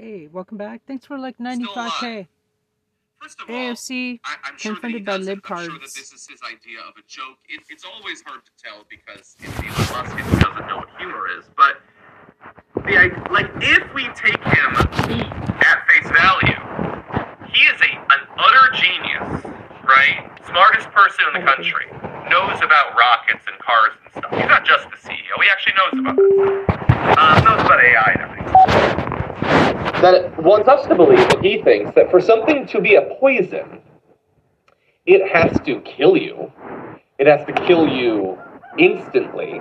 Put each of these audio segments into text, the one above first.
Hey, welcome back. Thanks for like 95k. First of all, AFC I, I'm sure that confronted by lib it. I'm sure that this is his idea of a joke. It, it's always hard to tell because it's Elon Musk he doesn't know what humor is. But the like, if we take him at face value, he is a an utter genius, right? Smartest person in the country. Knows about rockets and cars and stuff. He's not just the CEO. He actually knows about this stuff. Um, knows about AI and everything. That wants us to believe that he thinks that for something to be a poison, it has to kill you. It has to kill you instantly.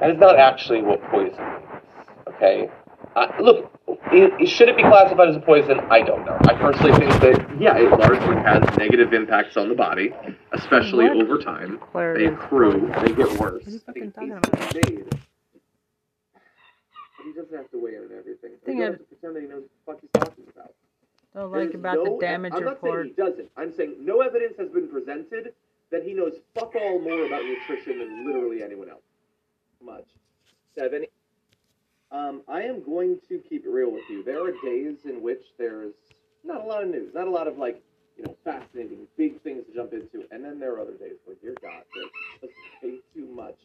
That is not actually what poison means. Okay? Uh, look, it, should it be classified as a poison? I don't know. I personally think that, yeah, it largely has negative impacts on the body, especially What? over time. Claire They accrue, they get worse. What are you I think fucking it's talking about? easily made. But he doesn't have to weigh in on everything. He doesn't have to pretend that he knows what the fuck he's talking about. Don't like There's about no the damage I'm not report. saying he doesn't. I'm saying no evidence has been presented that he knows fuck all more about nutrition than literally anyone else. Much. Seven. Um, I am going to keep it real with you. There are days in which there's not a lot of news, not a lot of like, you know, fascinating big things to jump into, and then there are other days where, dear God, there's just way too much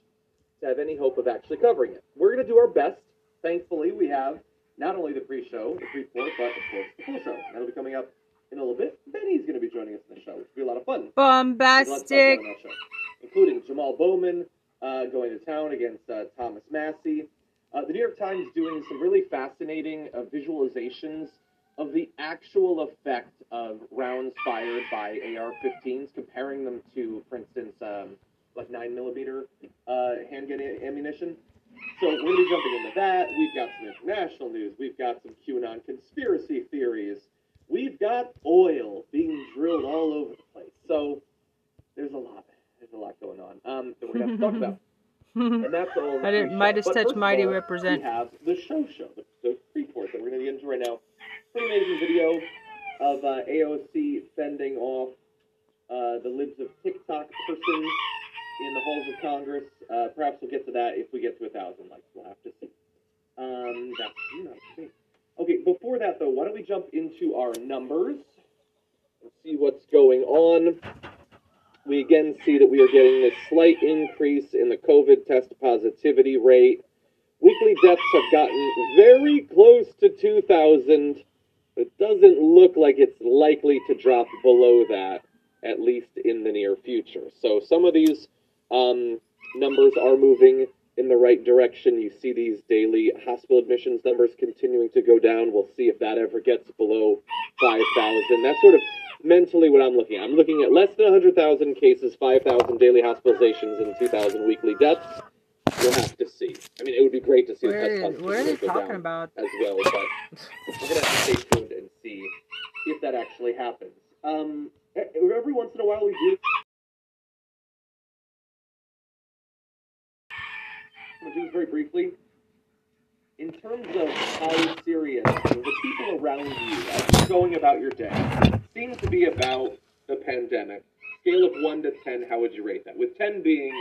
to have any hope of actually covering it. We're gonna do our best. Thankfully, we have not only the pre-show, the pre-port, but of course the full show. That'll be coming up in a little bit. Benny's going to be joining us in the show, which will be a lot of fun. There's a lot to talk about Bombastic. that show, including Jamal Bowman uh, going to town against uh, Thomas Massie. Uh, the New York Times doing some really fascinating uh, visualizations of the actual effect of rounds fired by AR-15s, comparing them to, for instance, um, like nine millimeter uh, handgun ammunition. So we're be jumping into that. We've got some international news. We've got some QAnon conspiracy theories. We've got oil being drilled all over the place. So there's a lot. There's a lot going on um, that we're gonna talk about. And that's all. I didn't-. Midas touch mighty all, represent. We have the show show, the, the report that we're gonna get into right now. Pretty amazing video of uh, AOC fending off uh, the libs of TikTok person in the halls of Congress. Uh, perhaps we'll get to that if we get to a thousand likes. We'll have to see. Um, that's you know. Okay, before that though, why don't we jump into our numbers and see what's going on? We again see that we are getting this slight increase in the COVID test positivity rate. Weekly deaths have gotten very close to 2,000. It doesn't look like it's likely to drop below that, at least in the near future. So some of these um, numbers are moving in the right direction. You see these daily hospital admissions numbers continuing to go down. We'll see if that ever gets below 5,000. That's sort of mentally what I'm looking at. I'm looking at less than 100,000 cases, 5,000 daily hospitalizations, and 2,000 weekly deaths. We'll have to see. I mean, it would be great to see the Where, positivity where are they go talking down about? as well, but we're gonna have to stay tuned and see if that actually happens. Um, every once in a while we do. Gonna do this very briefly. In terms of how serious the people around you you're going about your day seems to be about the pandemic. Scale of one to ten, how would you rate that? With ten being,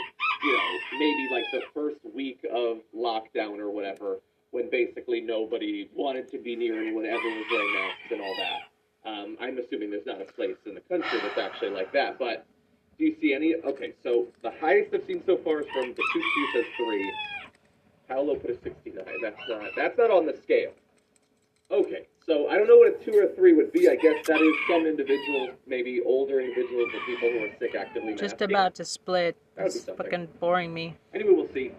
you know, maybe like the first week of lockdown or whatever, when basically nobody wanted to be near anyone, everyone was wearing masks and all that. Um, I'm assuming there's not a place in the country that's actually like that, but do you see any? Okay, so the highest I've seen so far is from the two Q says three. Paolo put a 69. That's not that's not on the scale. Okay, so I don't know what a two or a three would be. I guess that is some individuals, maybe older individuals or people who are sick actively. Just masking. about to split. That would be It's something. fucking boring me. Anyway, we'll see.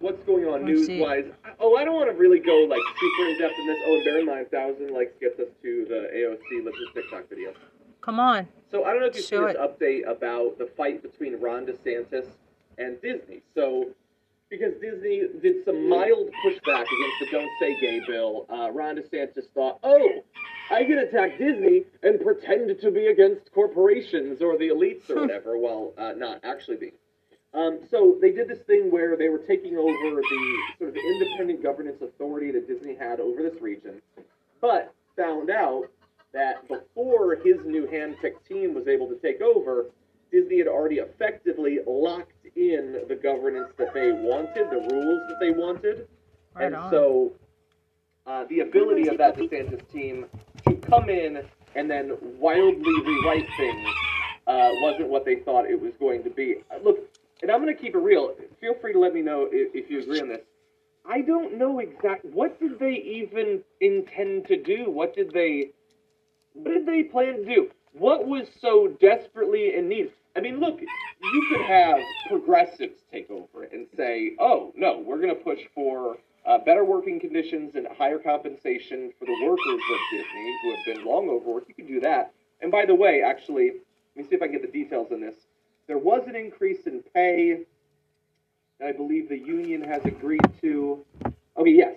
What's going on We'll news-wise? Oh, I don't want to really go like super in depth in this. Oh, and bear in mind, thousand likes gets us to the AOC Libs TikTok video. Come on. So I don't know if you see Show this update about the fight between Ron DeSantis and Disney. So because Disney did some mild pushback against the Don't Say Gay bill, uh, Ron DeSantis thought, oh, I can attack Disney and pretend to be against corporations or the elites or whatever, while uh, not actually being. Um, so they did this thing where they were taking over the sort of independent governance authority that Disney had over this region, but found out that before his new hand-picked team was able to take over, Disney had already effectively locked in the governance that they wanted, the rules that they wanted, Right and on. so uh, the ability of that DeSantis team to come in and then wildly rewrite things uh, wasn't what they thought it was going to be. Uh, Look, and I'm going to keep it real. Feel free to let me know if, if you agree on this. I don't know exact what did they even intend to do. What did they what did they plan to do? What was so desperately in need? I mean, look, you could have progressives take over and say, "Oh no, we're going to push for uh, better working conditions and higher compensation for the workers of Disney who have been long overworked." You could do that. And by the way, actually, let me see if I can get the details on this. There was an increase in pay that I believe the union has agreed to. Okay, yes.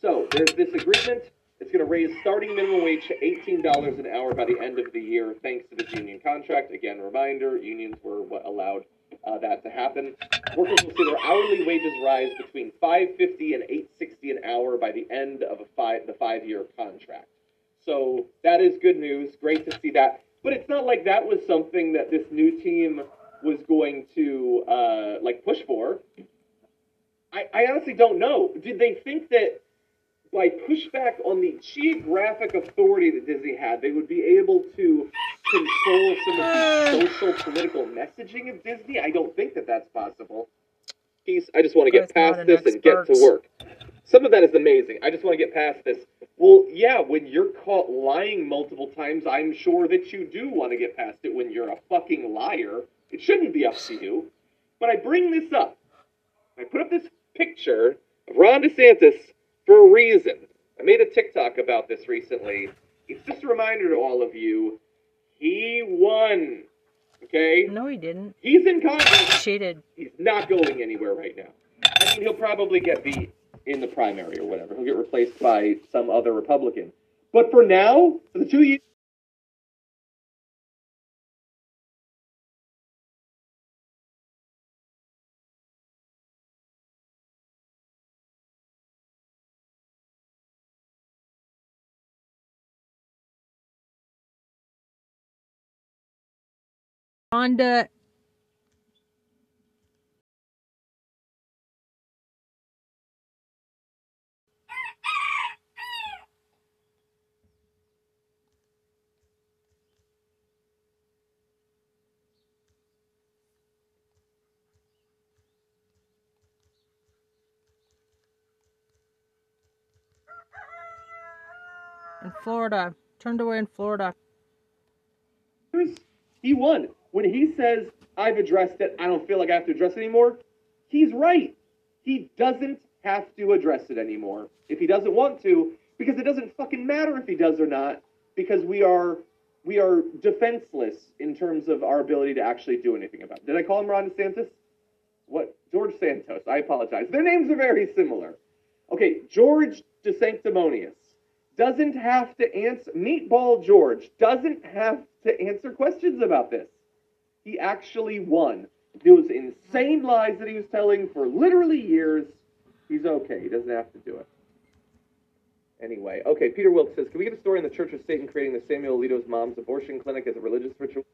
So there's this agreement. It's going to raise starting minimum wage to $18 an hour by the end of the year, thanks to this union contract. Again, reminder: unions were what allowed uh, that to happen. Workers will see their hourly wages rise between 5.50 and 8.60 an hour by the end of five, the five-year contract. So that is good news. Great to see that. But it's not like that was something that this new team was going to uh, like push for. I, I honestly don't know. Did they think that by pushback on the geographic authority that Disney had, they would be able to control some of the social political messaging of Disney? I don't think that that's possible. Peace. I just want to get past this and get to work. Some of that is amazing. I just want to get past this. Well, yeah, when you're caught lying multiple times, I'm sure that you do want to get past it when you're a fucking liar. It shouldn't be up to you. But I bring this up. I put up this picture of Ron DeSantis for a reason. I made a TikTok about this recently. It's just a reminder to all of you he won. Okay? No, he didn't. He's in Congress. Cheated. He's not going anywhere right now. I mean, he'll probably get beat in the primary or whatever. He'll get replaced by some other Republican. But for now, for the two years. Honda. In Florida. Turned away in Florida. He won. When he says, I've addressed it, I don't feel like I have to address it anymore, he's right. He doesn't have to address it anymore if he doesn't want to, because it doesn't fucking matter if he does or not, because we are we are defenseless in terms of our ability to actually do anything about it. Did I call him Ron DeSantis? What? George Santos. I apologize. Their names are very similar. Okay, George De DeSanctimonious doesn't have to answer. Meatball George doesn't have to answer questions about this. He actually won. Those insane lies that he was telling for literally years. He's okay. He doesn't have to do it. Anyway, okay. Peter Wilkes says, "Can we get a story in the Church of Satan creating the Samuel Alito's mom's abortion clinic as a religious ritual?"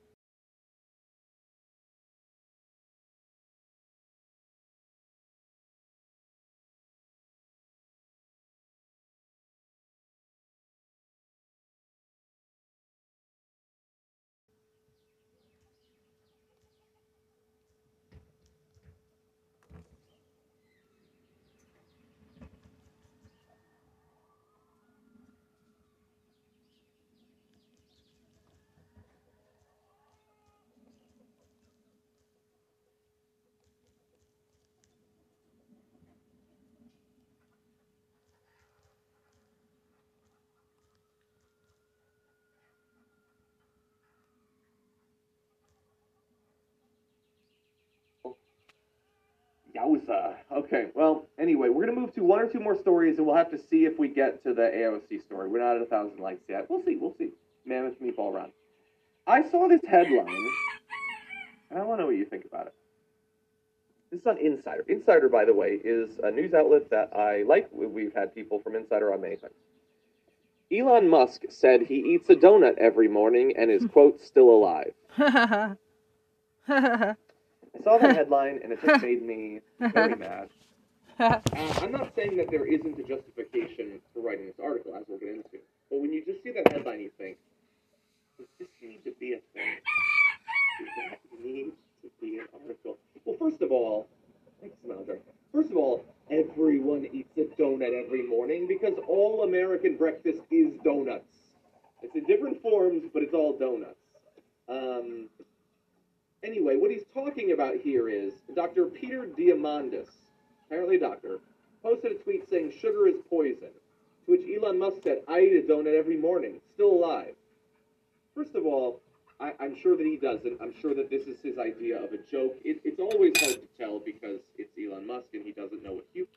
Yowza. Okay, well, anyway, we're going to move to one or two more stories, and we'll have to see if we get to the AOC story. We're not at a thousand likes yet. We'll see, we'll see. Mammoth Meatball Run. I saw this headline, and I want to know what you think about it. This is on Insider. Insider, by the way, is a news outlet that I like. We- We've had people from Insider on many times. Elon Musk said he eats a donut every morning and is, quote, still alive. I saw that headline, and it just made me very mad. Uh, I'm not saying that there isn't a justification for writing this article, as we'll get into. But when you just see that headline, you think, does this need to be a thing? Does that need to be an article? Well, first of all, thanks, Smelter. First of all, everyone eats a donut every morning because all American breakfast is donuts. It's in different forms, but it's all donuts. Um, anyway, what he's talking about here is Dr. Peter Diamandis, apparently a doctor, posted a tweet saying sugar is poison, to which Elon Musk said, I eat a donut every morning, still alive. First of all, I, I'm sure that he doesn't. I'm sure that this is his idea of a joke. It, it's always hard to tell because it's Elon Musk and he doesn't know what humor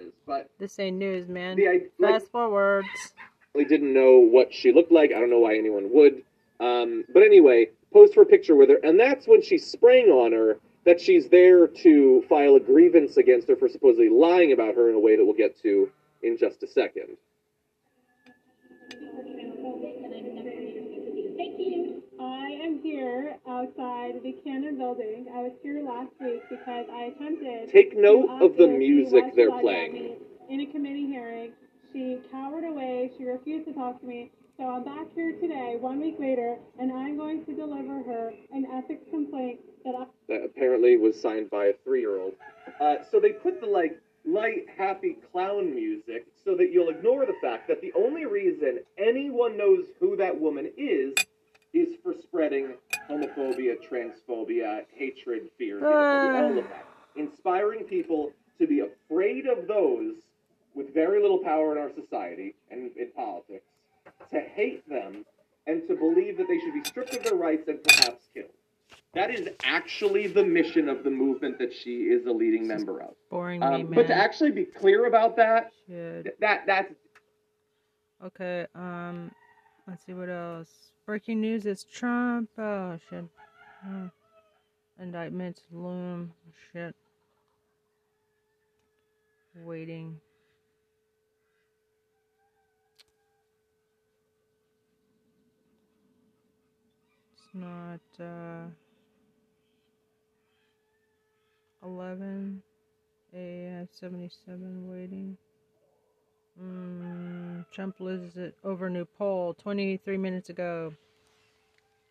is. But This ain't news, man. the I like, Fast forwards. really didn't know what she looked like. I don't know why anyone would. Um, but anyway, post for a picture with her, and that's when she sprang on her that she's there to file a grievance against her for supposedly lying about her in a way that we'll get to in just a second. Thank you. I am here outside the Cannon building. I was here last week because I attempted Take note ask of the her if she music they're playing. In a committee hearing, she cowered away. She refused to talk to me. So I'm back here today, one week later, and I'm going to deliver her an ethics complaint that I that apparently was signed by a three-year-old. Uh, so they put the like light, happy clown music so that you'll ignore the fact that the only reason anyone knows who that woman is is for spreading homophobia, transphobia, hatred, fear, xenophobia, all of that, inspiring people to be afraid of those with very little power in our society and in politics, to hate them, and to believe that they should be stripped of their rights and perhaps killed. That is actually the mission of the movement that she is a leading member of. Boring me, Um, man. but to actually be clear about that, Shit. th- that that's Okay, um, let's see what else. Breaking news is Trump. Oh, shit. Oh. Indictments loom. Shit. Waiting. It's not, uh, 11 a 77 waiting. Mm, Trump loses it over new poll 23 minutes ago.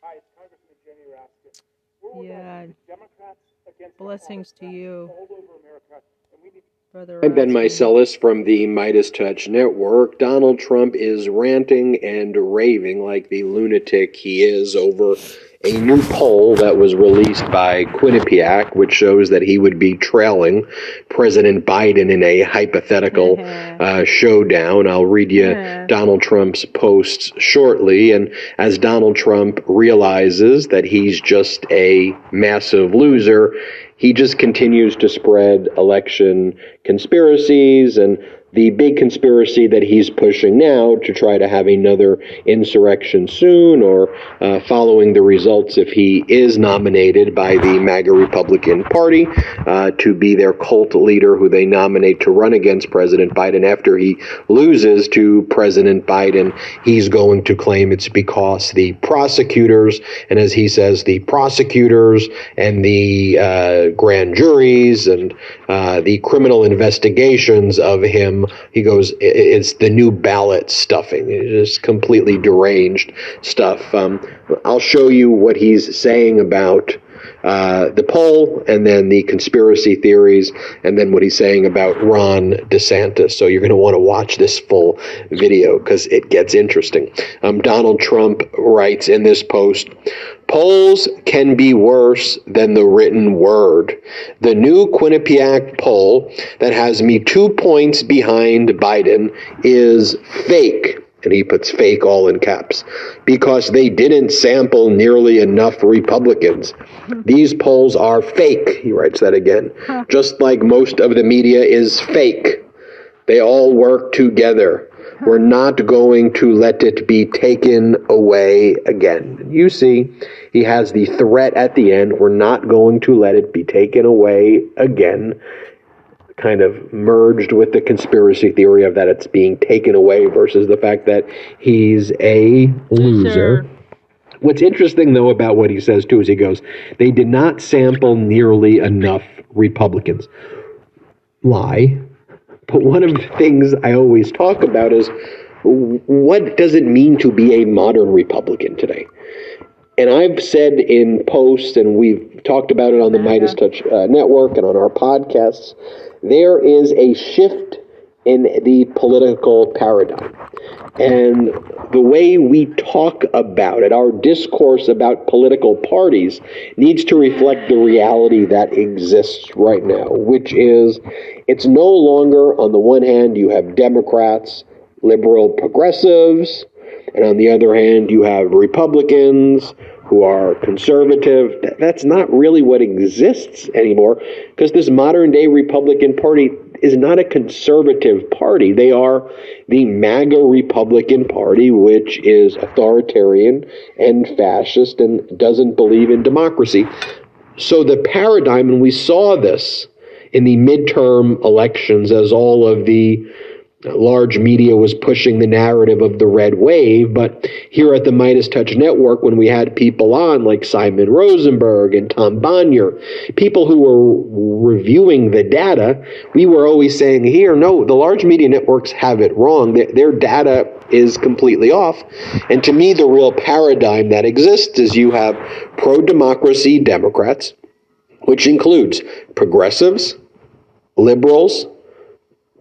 Hi, it's Congressman Jamie Raskin. We're Yeah. Democrats against Blessings to you, all over America, and we need brother. I'm Ben Raskin. Meiselas from the Midas Touch Network. Donald Trump is ranting and raving like the lunatic he is over a new poll that was released by Quinnipiac, which shows that he would be trailing President Biden in a hypothetical uh, showdown. I'll read you Yeah. Donald Trump's posts shortly. And as Donald Trump realizes that he's just a massive loser, he just continues to spread election conspiracies and the big conspiracy that he's pushing now to try to have another insurrection soon or uh, following the results if he is nominated by the MAGA Republican Party uh, to be their cult leader who they nominate to run against President Biden after he loses to President Biden. He's going to claim it's because the prosecutors, and as he says, the prosecutors and the uh, grand juries and uh, the criminal investigations of him, he goes, it's the new ballot stuffing. It's just completely deranged stuff. Um, I'll show you what he's saying about uh, the poll and then the conspiracy theories and then what he's saying about Ron DeSantis. So you're going to want to watch this full video because it gets interesting. Um, Donald Trump writes in this post, polls can be worse than the written word. The new Quinnipiac poll that has me two points behind Biden is fake and he puts fake all in caps because they didn't sample nearly enough Republicans. These polls are fake, he writes that again. Just like most of the media is fake. They all work together. We're not going to let it be taken away again. You see, he has the threat at the end. We're not going to let it be taken away again kind of merged with the conspiracy theory of that it's being taken away versus the fact that he's a loser. Sure. What's interesting, though, about what he says, too, is he goes, they did not sample nearly enough Republicans. Lie. But one of the things I always talk about is what does it mean to be a modern Republican today? And I've said in posts, and we've talked about it on the Midas Touch uh, Network and on our podcasts, there is a shift in the political paradigm. And the way we talk about it, our discourse about political parties, needs to reflect the reality that exists right now, which is it's no longer, on the one hand, you have Democrats, liberal progressives, and on the other hand, you have Republicans who are conservative. That's not really what exists anymore because this modern day Republican Party is not a conservative party. They are the MAGA Republican Party, which is authoritarian and fascist and doesn't believe in democracy. So the paradigm, and we saw this in the midterm elections as all of the large media was pushing the narrative of the red wave. But here at the Midas Touch Network, when we had people on like Simon Rosenberg and Tom Bonier, people who were reviewing the data, we were always saying here, no, the large media networks have it wrong. Their, their data is completely off. And to me, the real paradigm that exists is you have pro democracy Democrats, which includes progressives, liberals,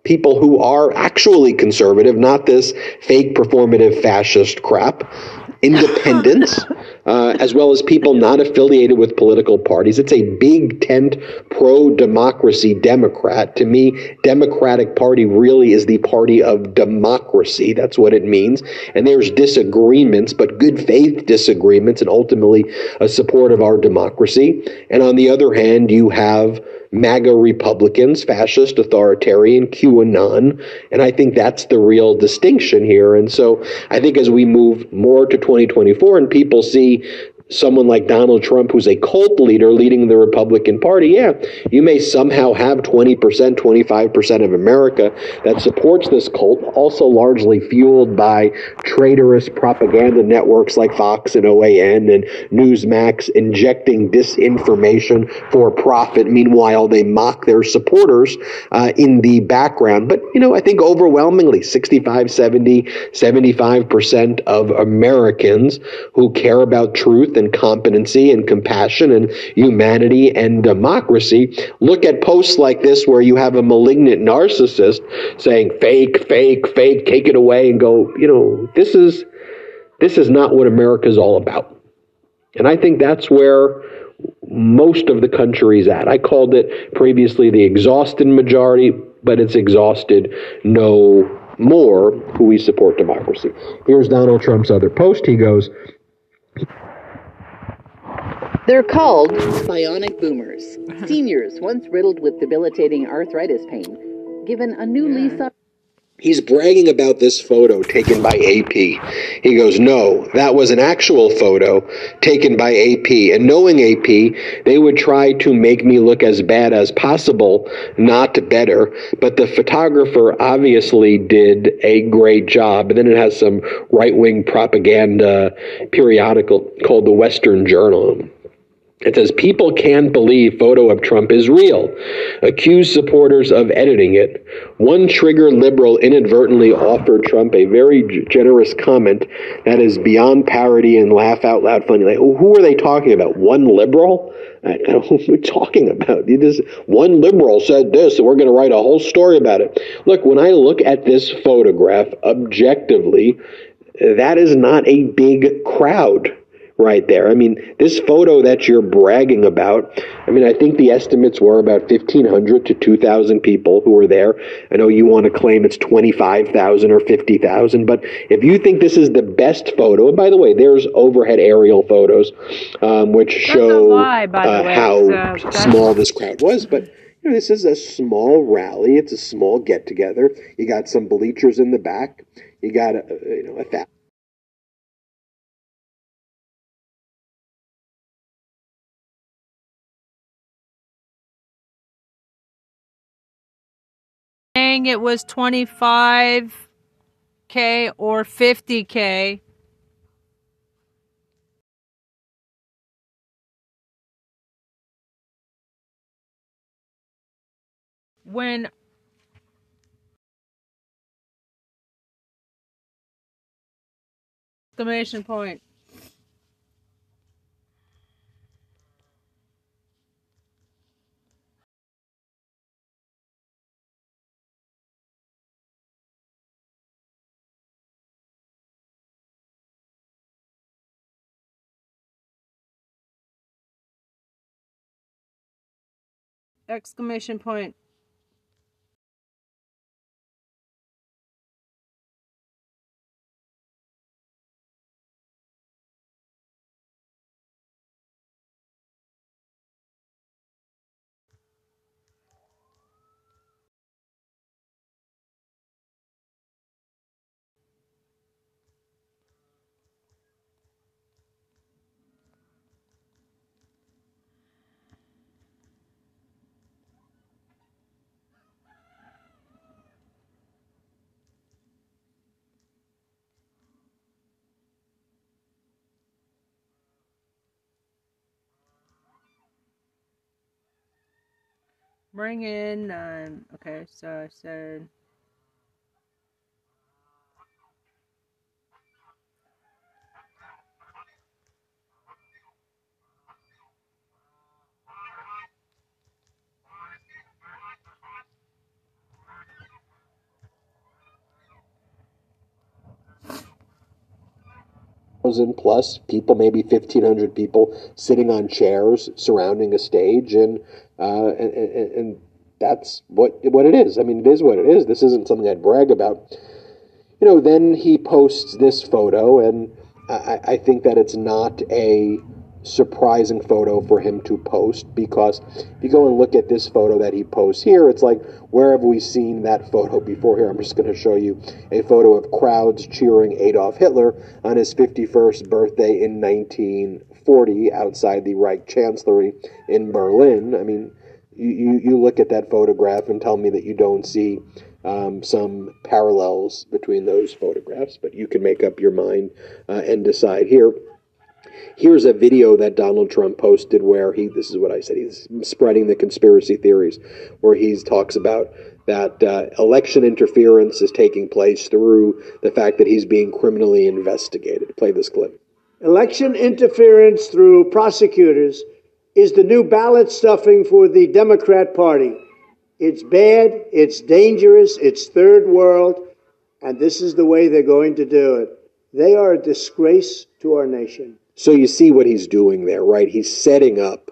people who are actually conservative, not this fake performative fascist crap, independents, uh, as well as people not affiliated with political parties. It's a big tent pro democracy Democrat. To me, Democratic Party really is the party of democracy. That's what it means. And there's disagreements, but good faith disagreements, and ultimately a support of our democracy. And on the other hand, you have MAGA Republicans, fascist, authoritarian, QAnon. And I think that's the real distinction here. And so I think as we move more to 2024 and people see the someone like Donald Trump, who's a cult leader leading the Republican Party, yeah, you may somehow have 20%, 25% of America that supports this cult, also largely fueled by traitorous propaganda networks like Fox and OAN and Newsmax injecting disinformation for profit. Meanwhile, they mock their supporters uh, in the background. But, you know, I think overwhelmingly 65, 70, 75% of Americans who care about truth and competency and compassion and humanity and democracy look at posts like this where you have a malignant narcissist saying fake, fake, fake, take it away and go, you know, this is this is not what America is all about. And I think that's where most of the country is at. I called it previously the exhausted majority, but it's exhausted no more who we support democracy. Here's Donald Trump's other post. He goes, they're called bionic boomers. Seniors, once riddled with debilitating arthritis pain, given a new hmm. lease on. He's bragging about this photo taken by AP. He goes, No, that was an actual photo taken by AP. And knowing AP, they would try to make me look as bad as possible, not better. But the photographer obviously did a great job. And then it has some right wing propaganda periodical called the Western Journal. It says people can't believe photo of Trump is real. Accuse supporters of editing it. One trigger liberal inadvertently offered Trump a very generous comment that is beyond parody and laugh out loud funny. Like, who are they talking about? One liberal? I don't know what we're talking about. This, one liberal said this, and we're going to write a whole story about it. Look, when I look at this photograph objectively, that is not a big crowd right there. I mean, this photo that you're bragging about, I mean, I think the estimates were about 1,500 to 2,000 people who were there. I know you want to claim it's 25,000 or 50,000, but if you think this is the best photo, and by the way, there's overhead aerial photos, um, which show lie, uh, how uh, small this crowd was, but you know, this is a small rally. It's a small get together. You got some bleachers in the back. You got, a, you know, a thousand saying it was 25K or 50K. When exclamation point. Exclamation point bring in um okay so i said thousand plus people, maybe fifteen hundred people sitting on chairs surrounding a stage, and, uh, and and and that's what what it is. I mean, it is what it is. This isn't something I'd brag about. You know, then he posts this photo, and I, I think that it's not a surprising photo for him to post because if you go and look at this photo that he posts here, it's like, where have we seen that photo before here? I'm just going to show you a photo of crowds cheering Adolf Hitler on his 51st birthday in 1940 outside the Reich Chancellery in Berlin. I mean, you, you, you look at that photograph and tell me that you don't see um, some parallels between those photographs, but you can make up your mind uh, and decide here. Here's a video that Donald Trump posted where he, this is what I said, he's spreading the conspiracy theories, where he talks about that uh, election interference is taking place through the fact that he's being criminally investigated. Play this clip. Election interference through prosecutors is the new ballot stuffing for the Democrat Party. It's bad, it's dangerous, it's third world, and this is the way they're going to do it. They are a disgrace to our nation. So you see what he's doing there, right? He's setting up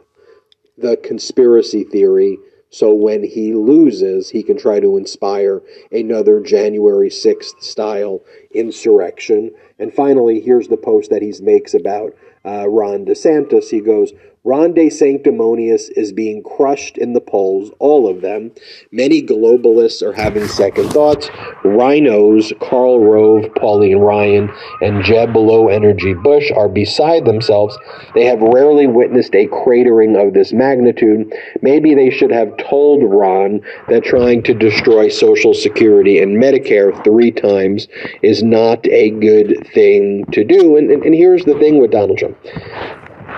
the conspiracy theory so when he loses, he can try to inspire another January 6th style insurrection. And finally, here's the post that he makes about uh, Ron DeSantis. He goes, Ron Sanctimonious is being crushed in the polls, all of them. Many globalists are having second thoughts. Rhinos, Karl Rove, Pauline Ryan, and Jeb Low Energy Bush are beside themselves. They have rarely witnessed a cratering of this magnitude. Maybe they should have told Ron that trying to destroy Social Security and Medicare three times is not a good thing to do. And, and, and here's the thing with Donald Trump.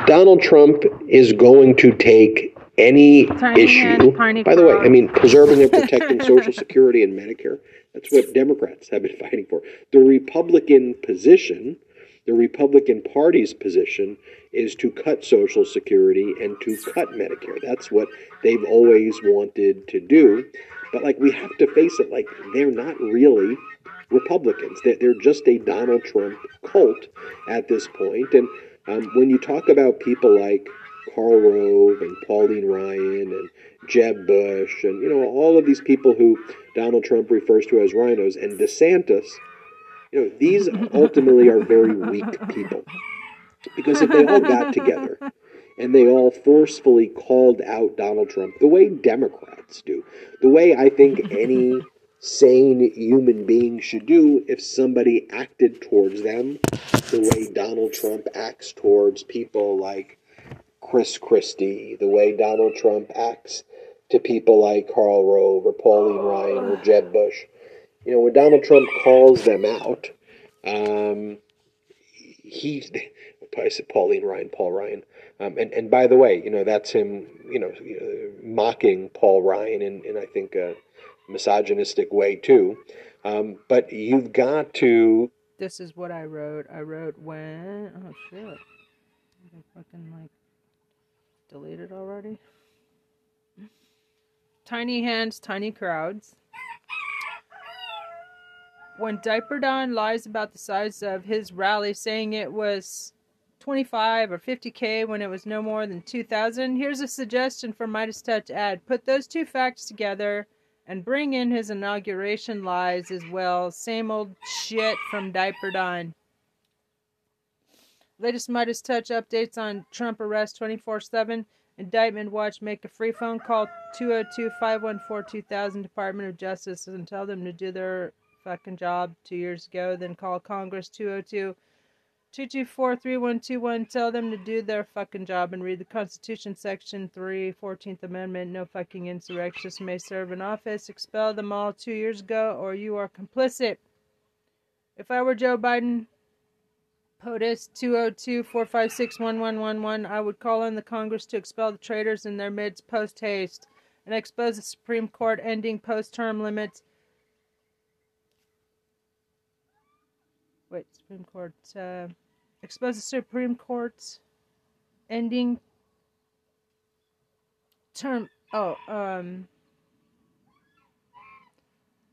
Donald Trump is going to take any issue. hand, By the way. I mean, preserving and protecting Social Security and Medicare, that's what Democrats have been fighting for. The Republican position, the Republican Party's position, is to cut Social Security and to cut Medicare. That's what they've always wanted to do. But, like, we have to face it, like, they're not really Republicans. They're just a Donald Trump cult at this point. And um, when you talk about people like Karl Rove and Pauline Ryan and Jeb Bush and you know all of these people who Donald Trump refers to as rhinos and DeSantis, you know these ultimately are very weak people. Because if they all got together and they all forcefully called out Donald Trump the way Democrats do, the way I think any sane human being should do if somebody acted towards them the way Donald Trump acts towards people like Chris Christie, the way Donald Trump acts to people like Karl Rove or Pauline Ryan or Jeb Bush. You know, when Donald Trump calls them out, um, he I said Pauline Ryan, Paul Ryan. Um, and and by the way, you know that's him, you know, mocking Paul Ryan in I think a misogynistic way too. Um, but you've got to. This is what I wrote. I wrote when. Oh shit! I fucking like deleted already. Tiny hands, tiny crowds. When Diaper Don lies about the size of his rally, saying it was 25 or 50k when it was no more than 2,000, here's a suggestion for Midas Touch ad. Put those two facts together and bring in his inauguration lies as well. Same old shit from Diaper Don. Latest Midas Touch updates on Trump arrest 24 7. Indictment Watch make a free phone call 202 514 2000 Department of Justice and tell them to do their fucking job two years ago. Then call Congress 202 224 3121. Tell them to do their fucking job and read the Constitution, Section 3, 14th Amendment. No fucking insurrectionists may serve in office. Expel them all two years ago, or you are complicit. If I were Joe Biden, POTUS 202 456 1111, I would call on the Congress to expel the traitors in their midst post haste and expose the Supreme Court ending post term limits wait, Supreme Court, uh, expose the Supreme Court's ending term. Oh, um,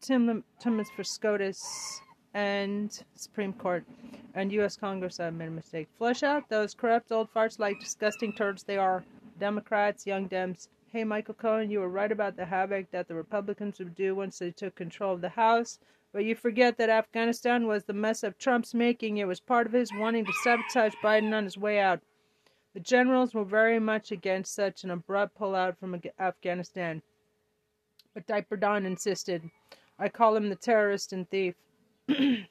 Tim Thomas for SCOTUS and Supreme Court and U.S. Congress. I made a mistake. Flush out those corrupt old farts like disgusting turds they are. Democrats, young Dems. Hey, Michael Cohen, you were right about the havoc that the Republicans would do once they took control of the House. But you forget that Afghanistan was the mess of Trump's making. It was part of his wanting to sabotage Biden on his way out. The generals were very much against such an abrupt pullout from Afghanistan. But Diaper Don insisted. I call him the terrorist and thief.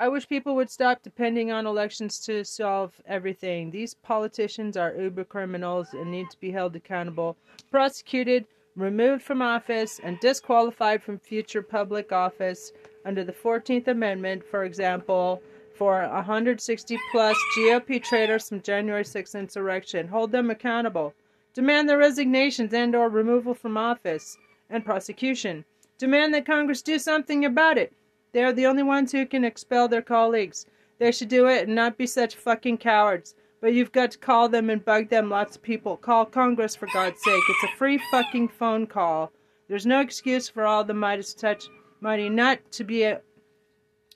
I wish people would stop depending on elections to solve everything. These politicians are uber criminals and need to be held accountable, prosecuted, removed from office, and disqualified from future public office under the 14th Amendment, for example, for 160 plus GOP traitors from January 6th insurrection. Hold them accountable. Demand their resignations and or removal from office and prosecution. Demand that Congress do something about it. They are the only ones who can expel their colleagues. They should do it and not be such fucking cowards. But you've got to call them and bug them, lots of people. Call Congress for God's sake. It's a free fucking phone call. There's no excuse for all the Midas touch money not to be a,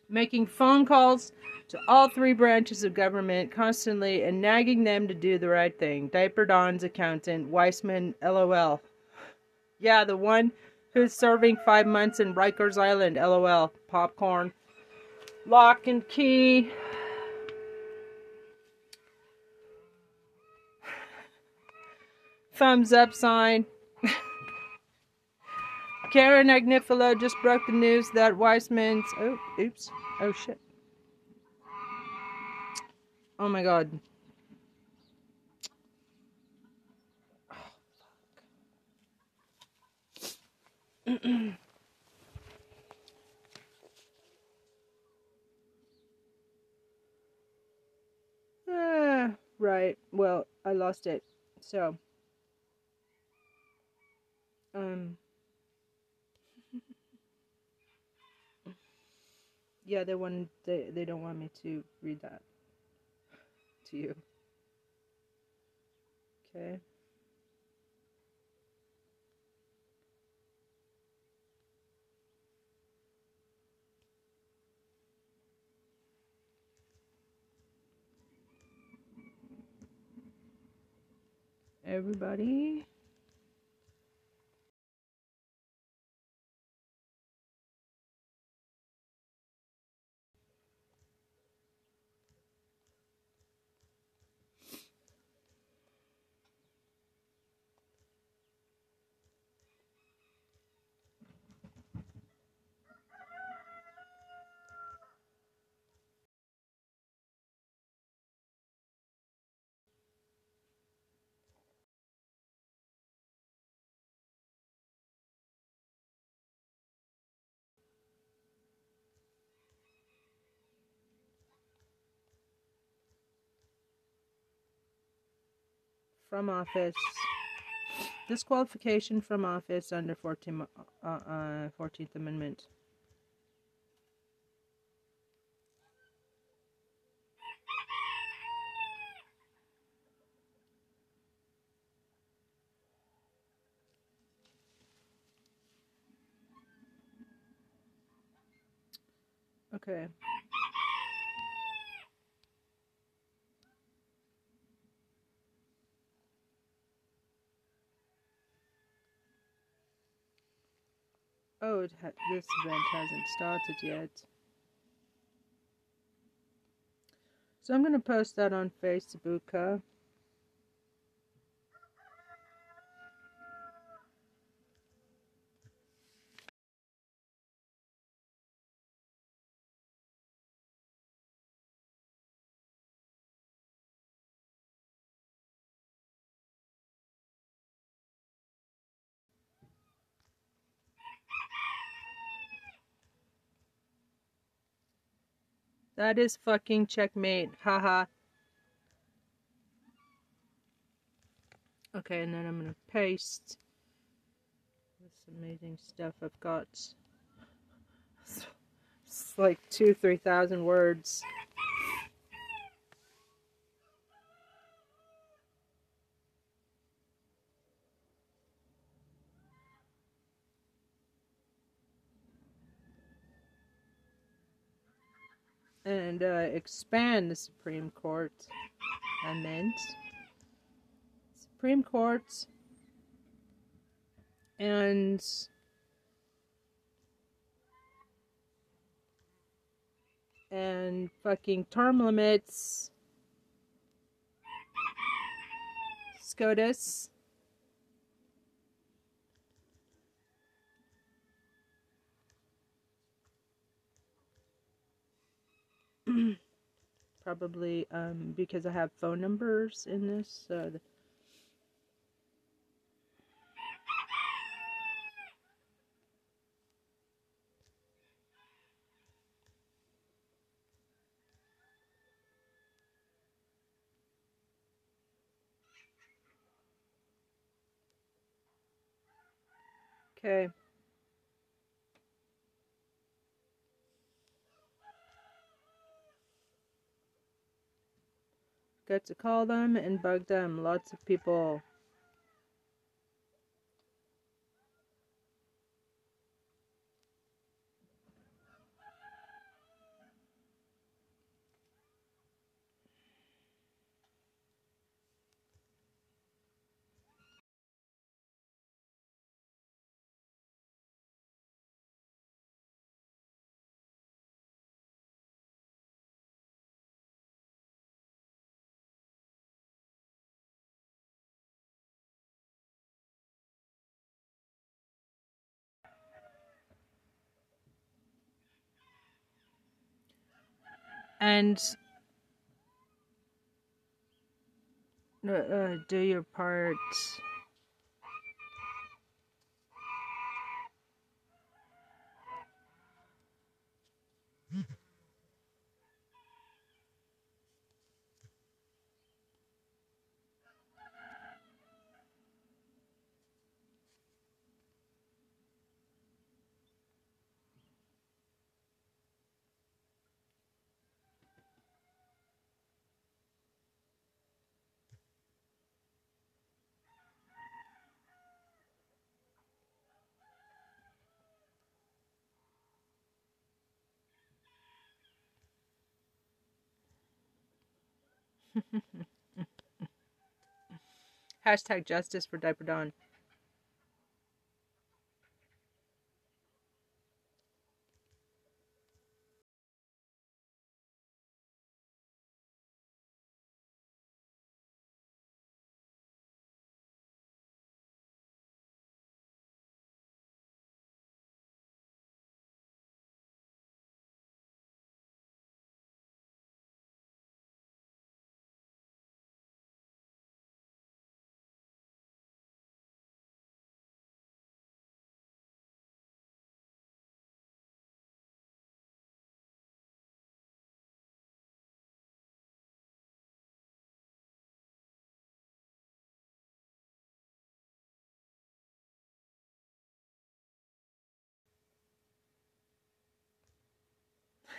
making phone calls to all three branches of government constantly and nagging them to do the right thing. Diaper Don's accountant, Weissman, LOL. Yeah, the one who's serving five months in Rikers Island, LOL. Popcorn. Lock and key. Thumbs up sign. Karen Agnifilo just broke the news that Weissman's. Oh, oops. Oh, shit. Oh my god. Oh, right. Well, I lost it. So. Um. yeah, they want they they don't want me to read that to you. Okay. Everybody from office. Disqualification from office under 14, uh, uh, 14th Amendment. Okay. Ha- this event hasn't started yet. So I'm going to post that on Facebook. That is fucking checkmate. Haha. Okay, and then I'm going to paste this amazing stuff I've got. It's like two, three thousand words. And uh, expand the Supreme Court. I meant Supreme Court and and fucking term limits. SCOTUS. Probably um, because I have phone numbers in this. Th- okay. Got to call them and bug them. Lots of people. And uh, uh, do your part. Hashtag justice for Diaper Don.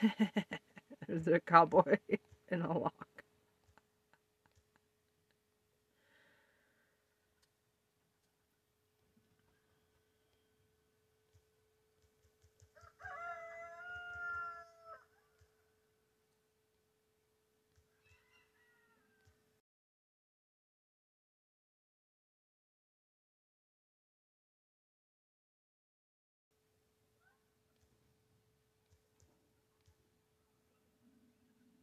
There's a cowboy in a lock.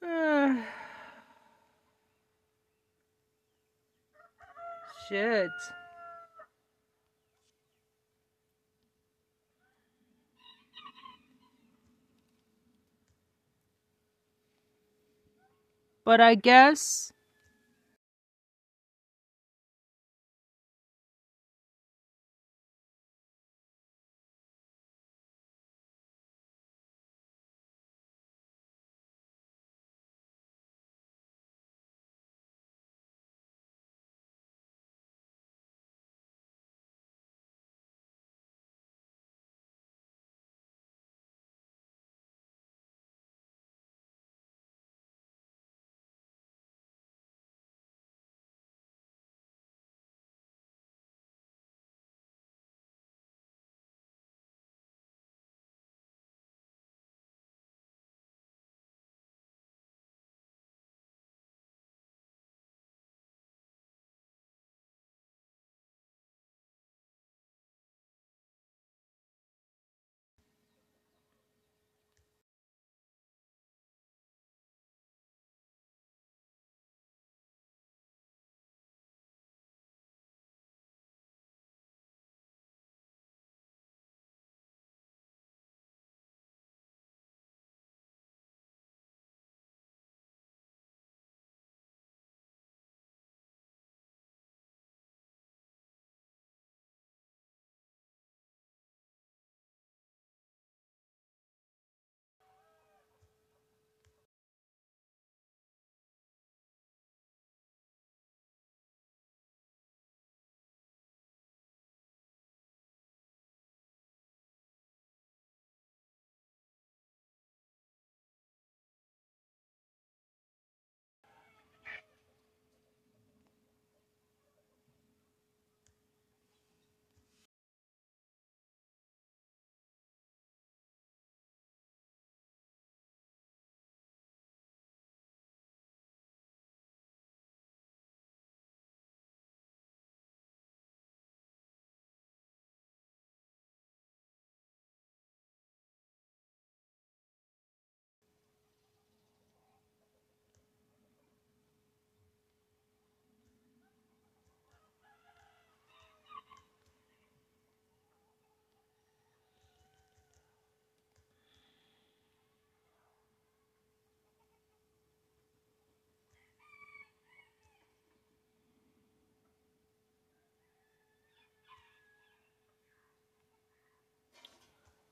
Shit. But I guess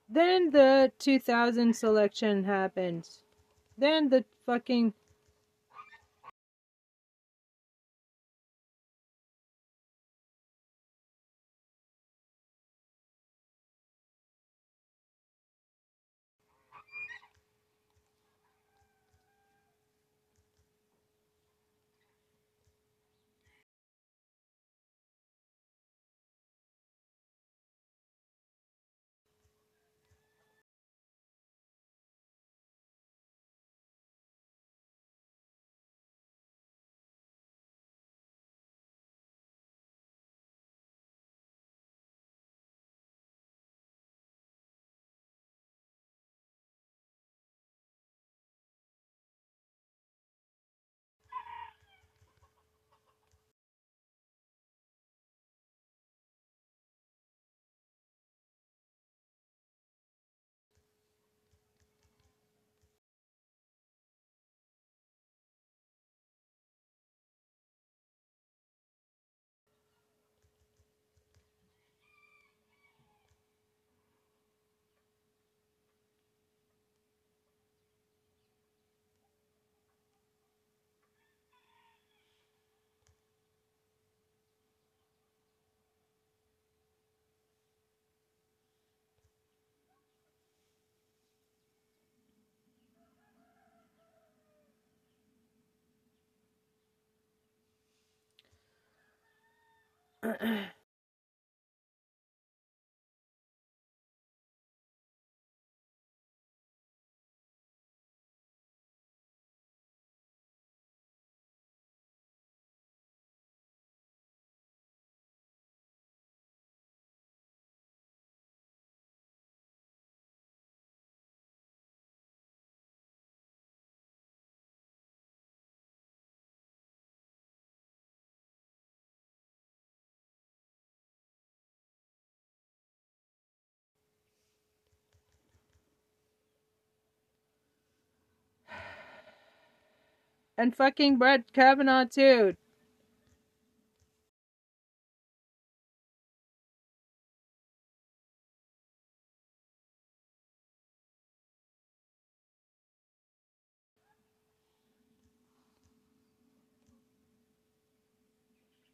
Then the 2000 selection happened. Then the fucking uh-uh. and fucking Brett Kavanaugh too.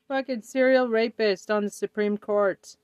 Fucking serial rapist on the Supreme Court.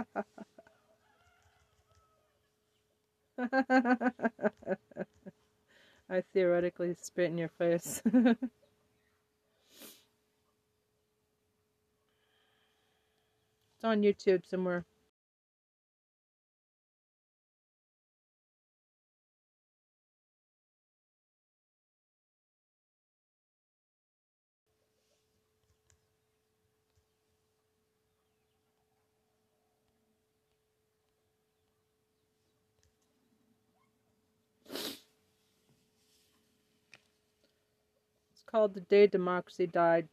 I theoretically spit in your face. it's on YouTube somewhere. Called The Day Democracy Died.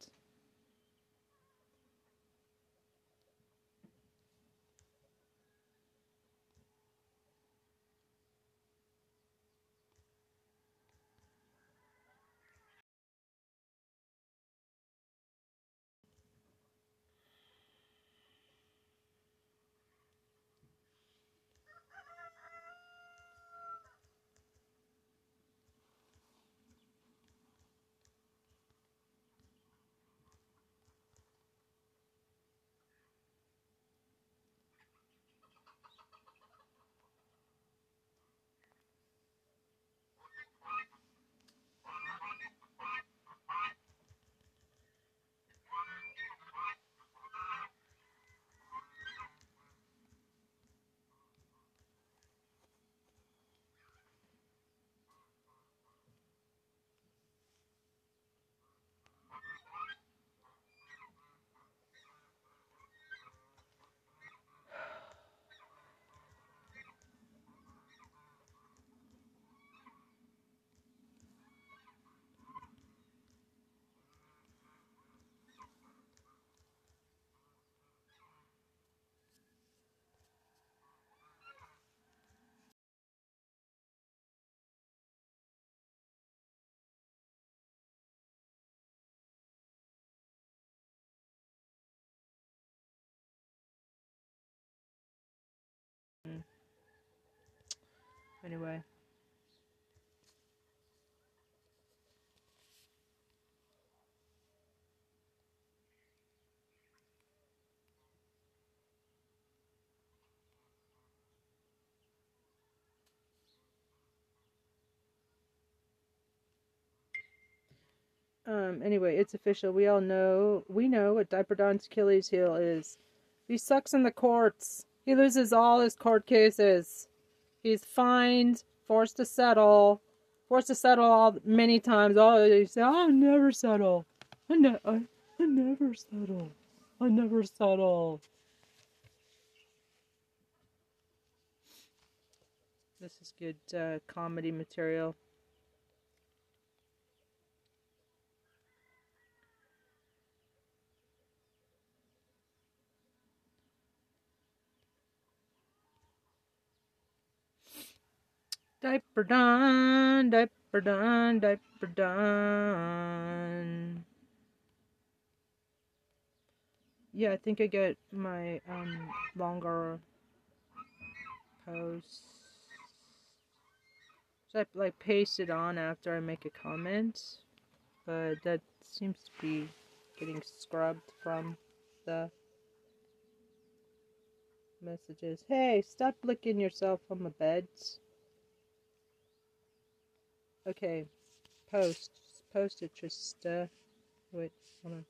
Anyway. Um, anyway, it's official. We all know, we know what Diaper Don's Achilles heel is. He sucks in the courts. He loses all his court cases. He's fined, forced to settle, Forced to settle all many times. Oh, you say, I'll never settle. I, ne- I, I never settle. I never settle. This is good uh, comedy material. Diaper done, diaper done, diaper done. Yeah, I think I get my um longer posts. So I like paste it on after I make a comment, but that seems to be getting scrubbed from the messages. Hey, stop licking yourself on the beds. Okay, post. Post it. Just uh, wait. Hold on.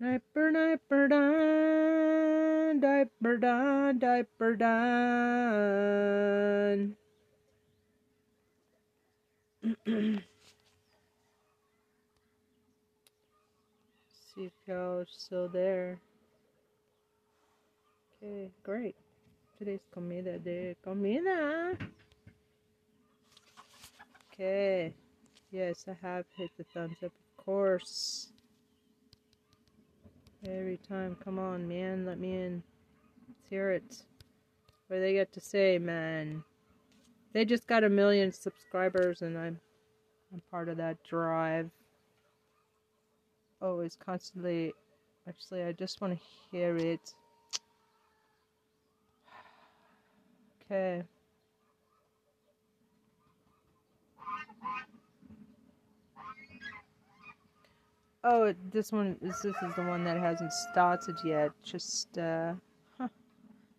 Diaper, diaper, done, diaper, done, diaper, done. See if y'all are still there. Okay, great. Today's comida de comida. Okay. Yes, I have hit the thumbs up, of course. Every time. Come on, man. Let me in. Let's hear it. What they got to say, man? They just got a million subscribers, and I'm, I'm part of that drive. Always constantly. Actually, I just want to hear it. Okay. Oh, this one is this is the one that hasn't started yet. Just uh, huh,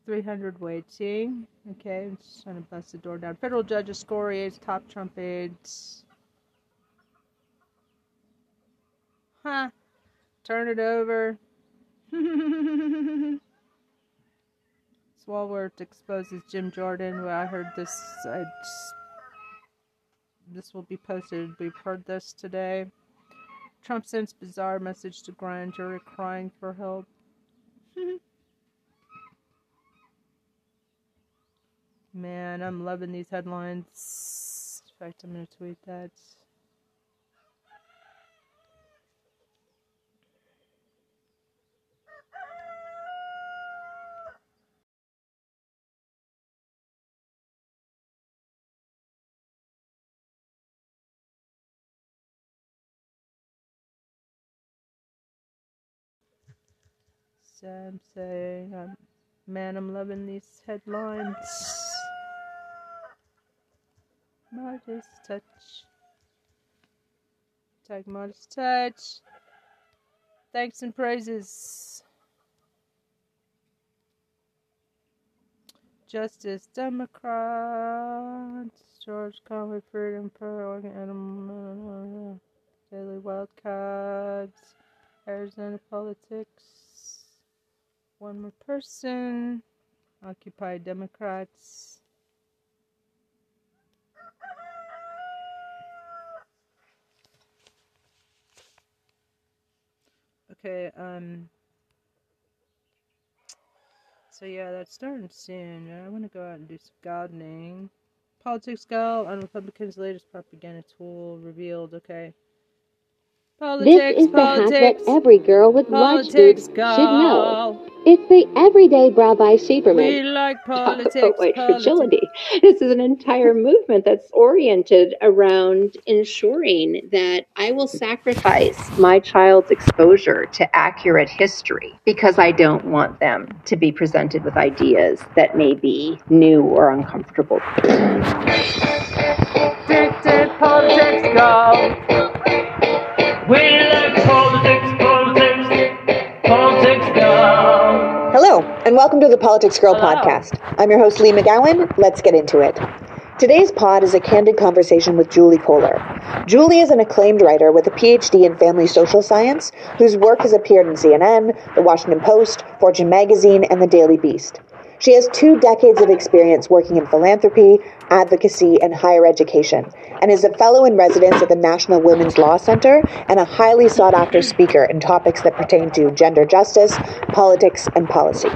300 waiting. Okay, I'm just trying to bust the door down. Federal judge Escoria's top trumpets. Huh. Turn it over. Swalwell exposes Jim Jordan. Well, I heard this. I just, this will be posted. We've heard this today. Trump sends bizarre message to grand jury crying for help. Man, I'm loving these headlines. In fact, I'm going to tweet that. I'm saying, um, man, I'm loving these headlines. Modest touch. Tag MeidasTouch. Thanks and praises. Justice Democrats. George Conway Freedom Pro Oregon Animal Daily Wildcats. Arizona Politics. One more person. Occupy Democrats. Okay, um. So yeah, that's starting soon. I want to go out and do some gardening. Politics Girl on Republicans' latest propaganda tool revealed. Okay. Politics, this is politics, the hat that every girl with large politics, boobs should know. It's the everyday bra by We Superman. like Talk about white politics. fragility. This is an entire movement that's oriented around ensuring that I will sacrifice my child's exposure to accurate history because I don't want them to be presented with ideas that may be new or uncomfortable. Dictate politics, girl. Welcome to the Politics Girl podcast. I'm your host, Leigh McGowan. Let's get into it. Today's pod is a candid conversation with Julie Kohler. Julie is an acclaimed writer with a PhD in family social science whose work has appeared in CNN, The Washington Post, Fortune magazine, and The Daily Beast. She has two decades of experience working in philanthropy, advocacy, and higher education, and is a fellow in residence at the National Women's Law Center and a highly sought after speaker in topics that pertain to gender justice, politics, and policy.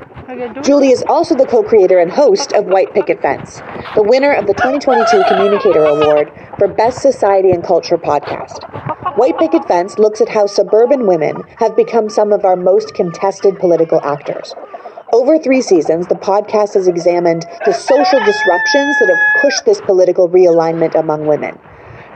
Julie is also the co creator and host of White Picket Fence, the winner of the 2022 Communicator Award for Best Society and Culture podcast. White Picket Fence looks at how suburban women have become some of our most contested political actors. Over three seasons, the podcast has examined the social disruptions that have pushed this political realignment among women.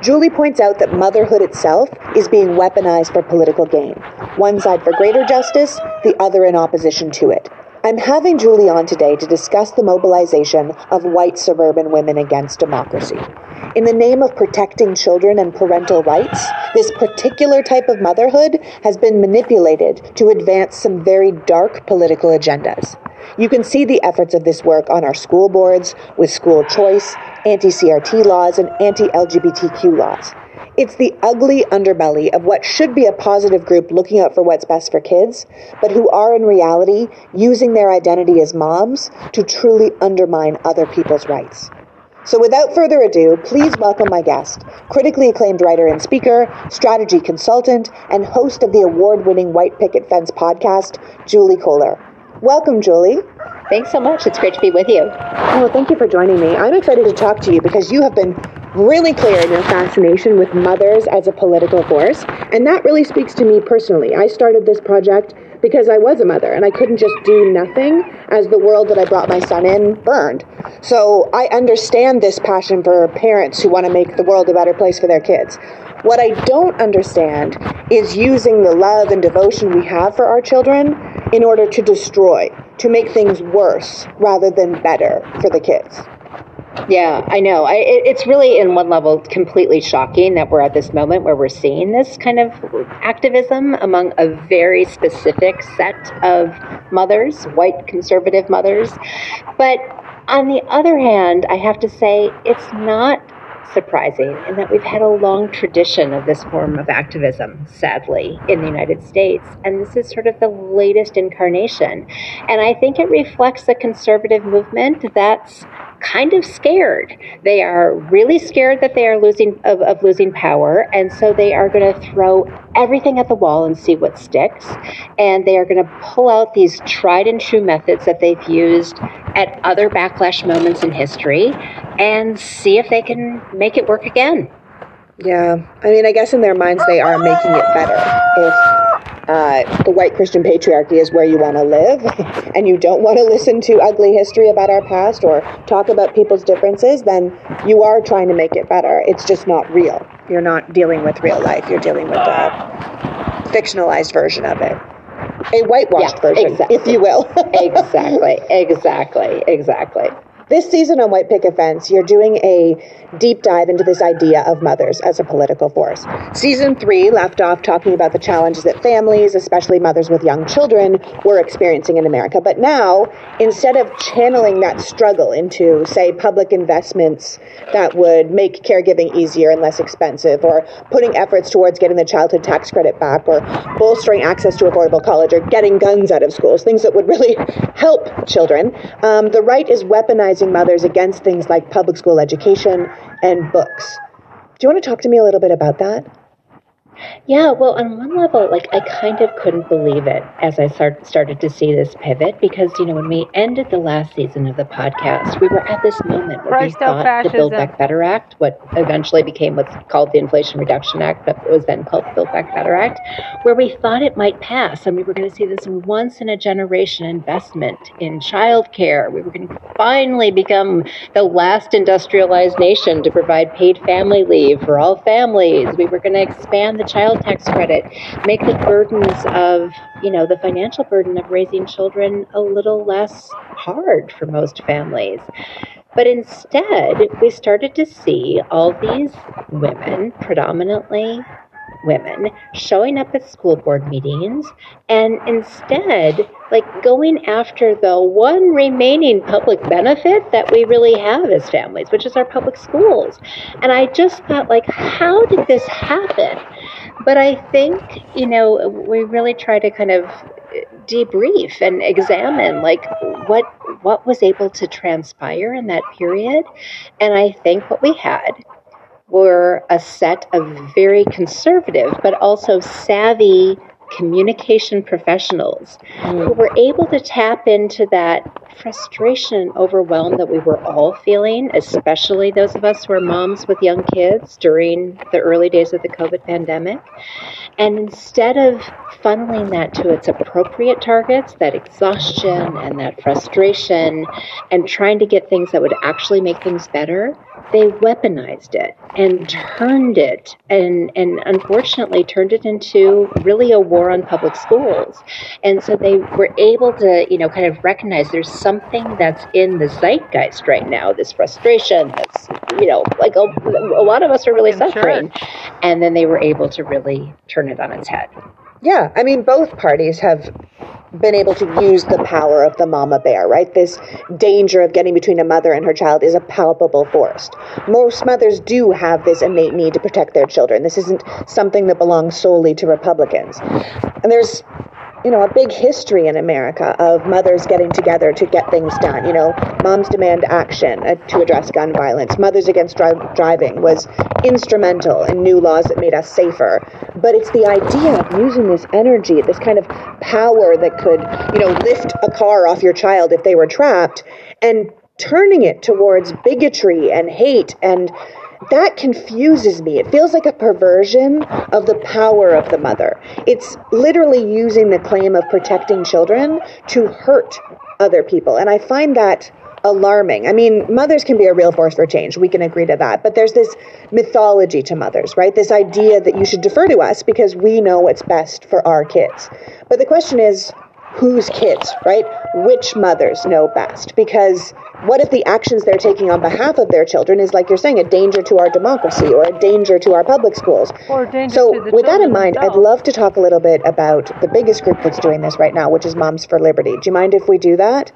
Julie points out that motherhood itself is being weaponized for political gain, one side for greater justice, the other in opposition to it. I'm having Julie on today to discuss the mobilization of white suburban women against democracy. In the name of protecting children and parental rights, this particular type of motherhood has been manipulated to advance some very dark political agendas. You can see the efforts of this work on our school boards with school choice, anti CRT laws, and anti LGBTQ laws. It's the ugly underbelly of what should be a positive group looking out for what's best for kids, but who are in reality using their identity as moms to truly undermine other people's rights. So, without further ado, please welcome my guest, critically acclaimed writer and speaker, strategy consultant, and host of the award winning White Picket Fence podcast, Julie Kohler. Welcome, Julie. Thanks so much. It's great to be with you. Well, thank you for joining me. I'm excited to talk to you because you have been really clear in your fascination with mothers as a political force, and that really speaks to me personally. I started this project because I was a mother and I couldn't just do nothing as the world that I brought my son in burned. So I understand this passion for parents who want to make the world a better place for their kids. What I don't understand is using the love and devotion we have for our children in order to destroy, to make things worse rather than better for the kids. Yeah, I know. I, it, it's really, in one level, completely shocking that we're at this moment where we're seeing this kind of activism among a very specific set of mothers, white conservative mothers. But on the other hand, I have to say, it's not surprising in that we've had a long tradition of this form of activism, sadly, in the United States. And this is sort of the latest incarnation. And I think it reflects a conservative movement that's kind of scared. They are really scared that they are losing of, of losing power, and so they are going to throw everything at the wall and see what sticks. And they are going to pull out these tried and true methods that they've used at other backlash moments in history and see if they can make it work again. Yeah, I mean, I guess in their minds they are making it better. If uh, the white Christian patriarchy is where you want to live, and you don't want to listen to ugly history about our past or talk about people's differences, then you are trying to make it better. It's just not real. You're not dealing with real life. You're dealing with a fictionalized version of it, a whitewashed Yeah, version, exactly. if you will. exactly, exactly, exactly. This season on White Picket Fence, you're doing a deep dive into this idea of mothers as a political force. Season three left off talking about the challenges that families, especially mothers with young children, were experiencing in America. But now, instead of channeling that struggle into, say, public investments that would make caregiving easier and less expensive, or putting efforts towards getting the childhood tax credit back, or bolstering access to affordable college, or getting guns out of schools, things that would really help children, um, the right is weaponizing mothers against things like public school education and books. Do you want to talk to me a little bit about that? Yeah, well, on one level, like I kind of couldn't believe it as I start, started to see this pivot because, you know, when we ended the last season of the podcast, we were at this moment where Christ we thought the Build fascism. Back Better Act, what eventually became what's called the Inflation Reduction Act, but was then called the Build Back Better Act, where we thought it might pass and we were going to see this once in a generation investment in childcare. We were going to finally become the last industrialized nation to provide paid family leave for all families. We were going to expand the child tax credit, make the burdens of, you know, the financial burden of raising children a little less hard for most families. But instead, we started to see all these women, predominantly women, showing up at school board meetings and instead, like going after the one remaining public benefit that we really have as families, which is our public schools. And I just thought, like, how did this happen? But I think, you know, we really try to kind of debrief and examine like what what was able to transpire in that period. And I think what we had were a set of very conservative but also savvy communication professionals mm. who were able to tap into that frustration and overwhelm that we were all feeling, especially those of us who are moms with young kids during the early days of the COVID pandemic. And instead of funneling that to its appropriate targets, that exhaustion and that frustration, and trying to get things that would actually make things better, they weaponized it and turned it and, and unfortunately turned it into really a war on public schools. And so they were able to, you know, kind of recognize there's something that's in the zeitgeist right now, this frustration that's, you know, like a, a lot of us are really suffering. And then they were able to really turn it on its head. Yeah, I mean, both parties have been able to use the power of the mama bear, right? This danger of getting between a mother and her child is a palpable force. Most mothers do have this innate need to protect their children. This isn't something that belongs solely to Republicans. And there's you know, a big history in America of mothers getting together to get things done. You know, Moms Demand Action uh, to address gun violence. Mothers Against Dri- Driving was instrumental in new laws that made us safer. But it's the idea of using this energy, this kind of power that could, you know, lift a car off your child if they were trapped, and turning it towards bigotry and hate and that confuses me. It feels like a perversion of the power of the mother. It's literally using the claim of protecting children to hurt other people. And I find that alarming. I mean, mothers can be a real force for change. We can agree to that. But there's this mythology to mothers, right? This idea that you should defer to us because we know what's best for our kids. But the question is, whose kids, right? Which mothers know best? Because what if the actions they're taking on behalf of their children is, like you're saying, a danger to our democracy or a danger to our public schools? Or danger so, to the with that in mind, themselves. I'd love to talk a little bit about the biggest group that's doing this right now, which is Moms for Liberty. Do you mind if we do that?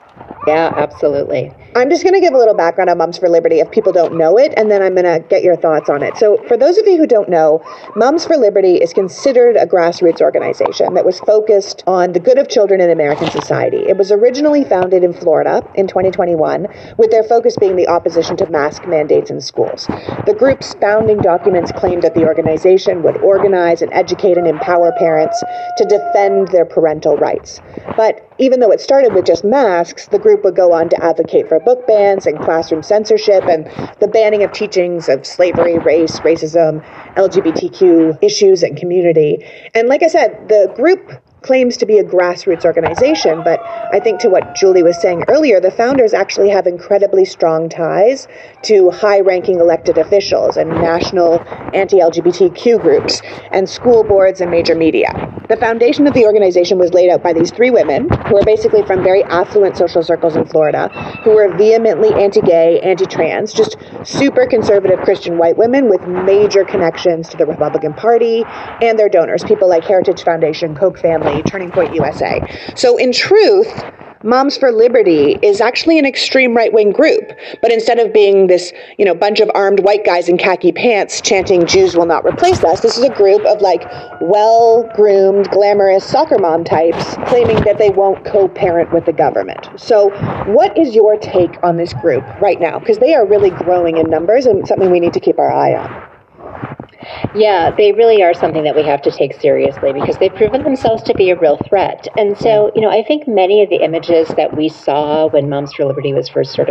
Yeah, absolutely. I'm just going to give a little background on Moms for Liberty if people don't know it, and then I'm going to get your thoughts on it. So, for those of you who don't know, Moms for Liberty is considered a grassroots organization that was focused on the good of children in American society. It was originally founded in Florida in 2021, with their focus being the opposition to mask mandates in schools. The group's founding documents claimed that the organization would organize and educate and empower parents to defend their parental rights. But even though it started with just masks, the group would go on to advocate for book bans and classroom censorship and the banning of teachings of slavery, race, racism, LGBTQ issues, and community. And like I said, the group claims to be a grassroots organization, but I think to what Julie was saying earlier, the founders actually have incredibly strong ties to high ranking elected officials and national anti LGBTQ groups and school boards and major media. The foundation of the organization was laid out by these three women who are basically from very affluent social circles in Florida who were vehemently anti gay, anti trans, just super conservative Christian white women with major connections to the Republican Party and their donors, people like Heritage Foundation, Koch family, Turning Point USA. So, in truth, Moms for Liberty is actually an extreme right wing group, but instead of being this, you know, bunch of armed white guys in khaki pants chanting Jews will not replace us, this is a group of like well groomed, glamorous soccer mom types claiming that they won't co parent with the government. So, what is your take on this group right now? Because they are really growing in numbers and something we need to keep our eye on. Yeah, they really are something that we have to take seriously because they've proven themselves to be a real threat. And so, you know, I think many of the images that we saw when Moms for Liberty was first sort of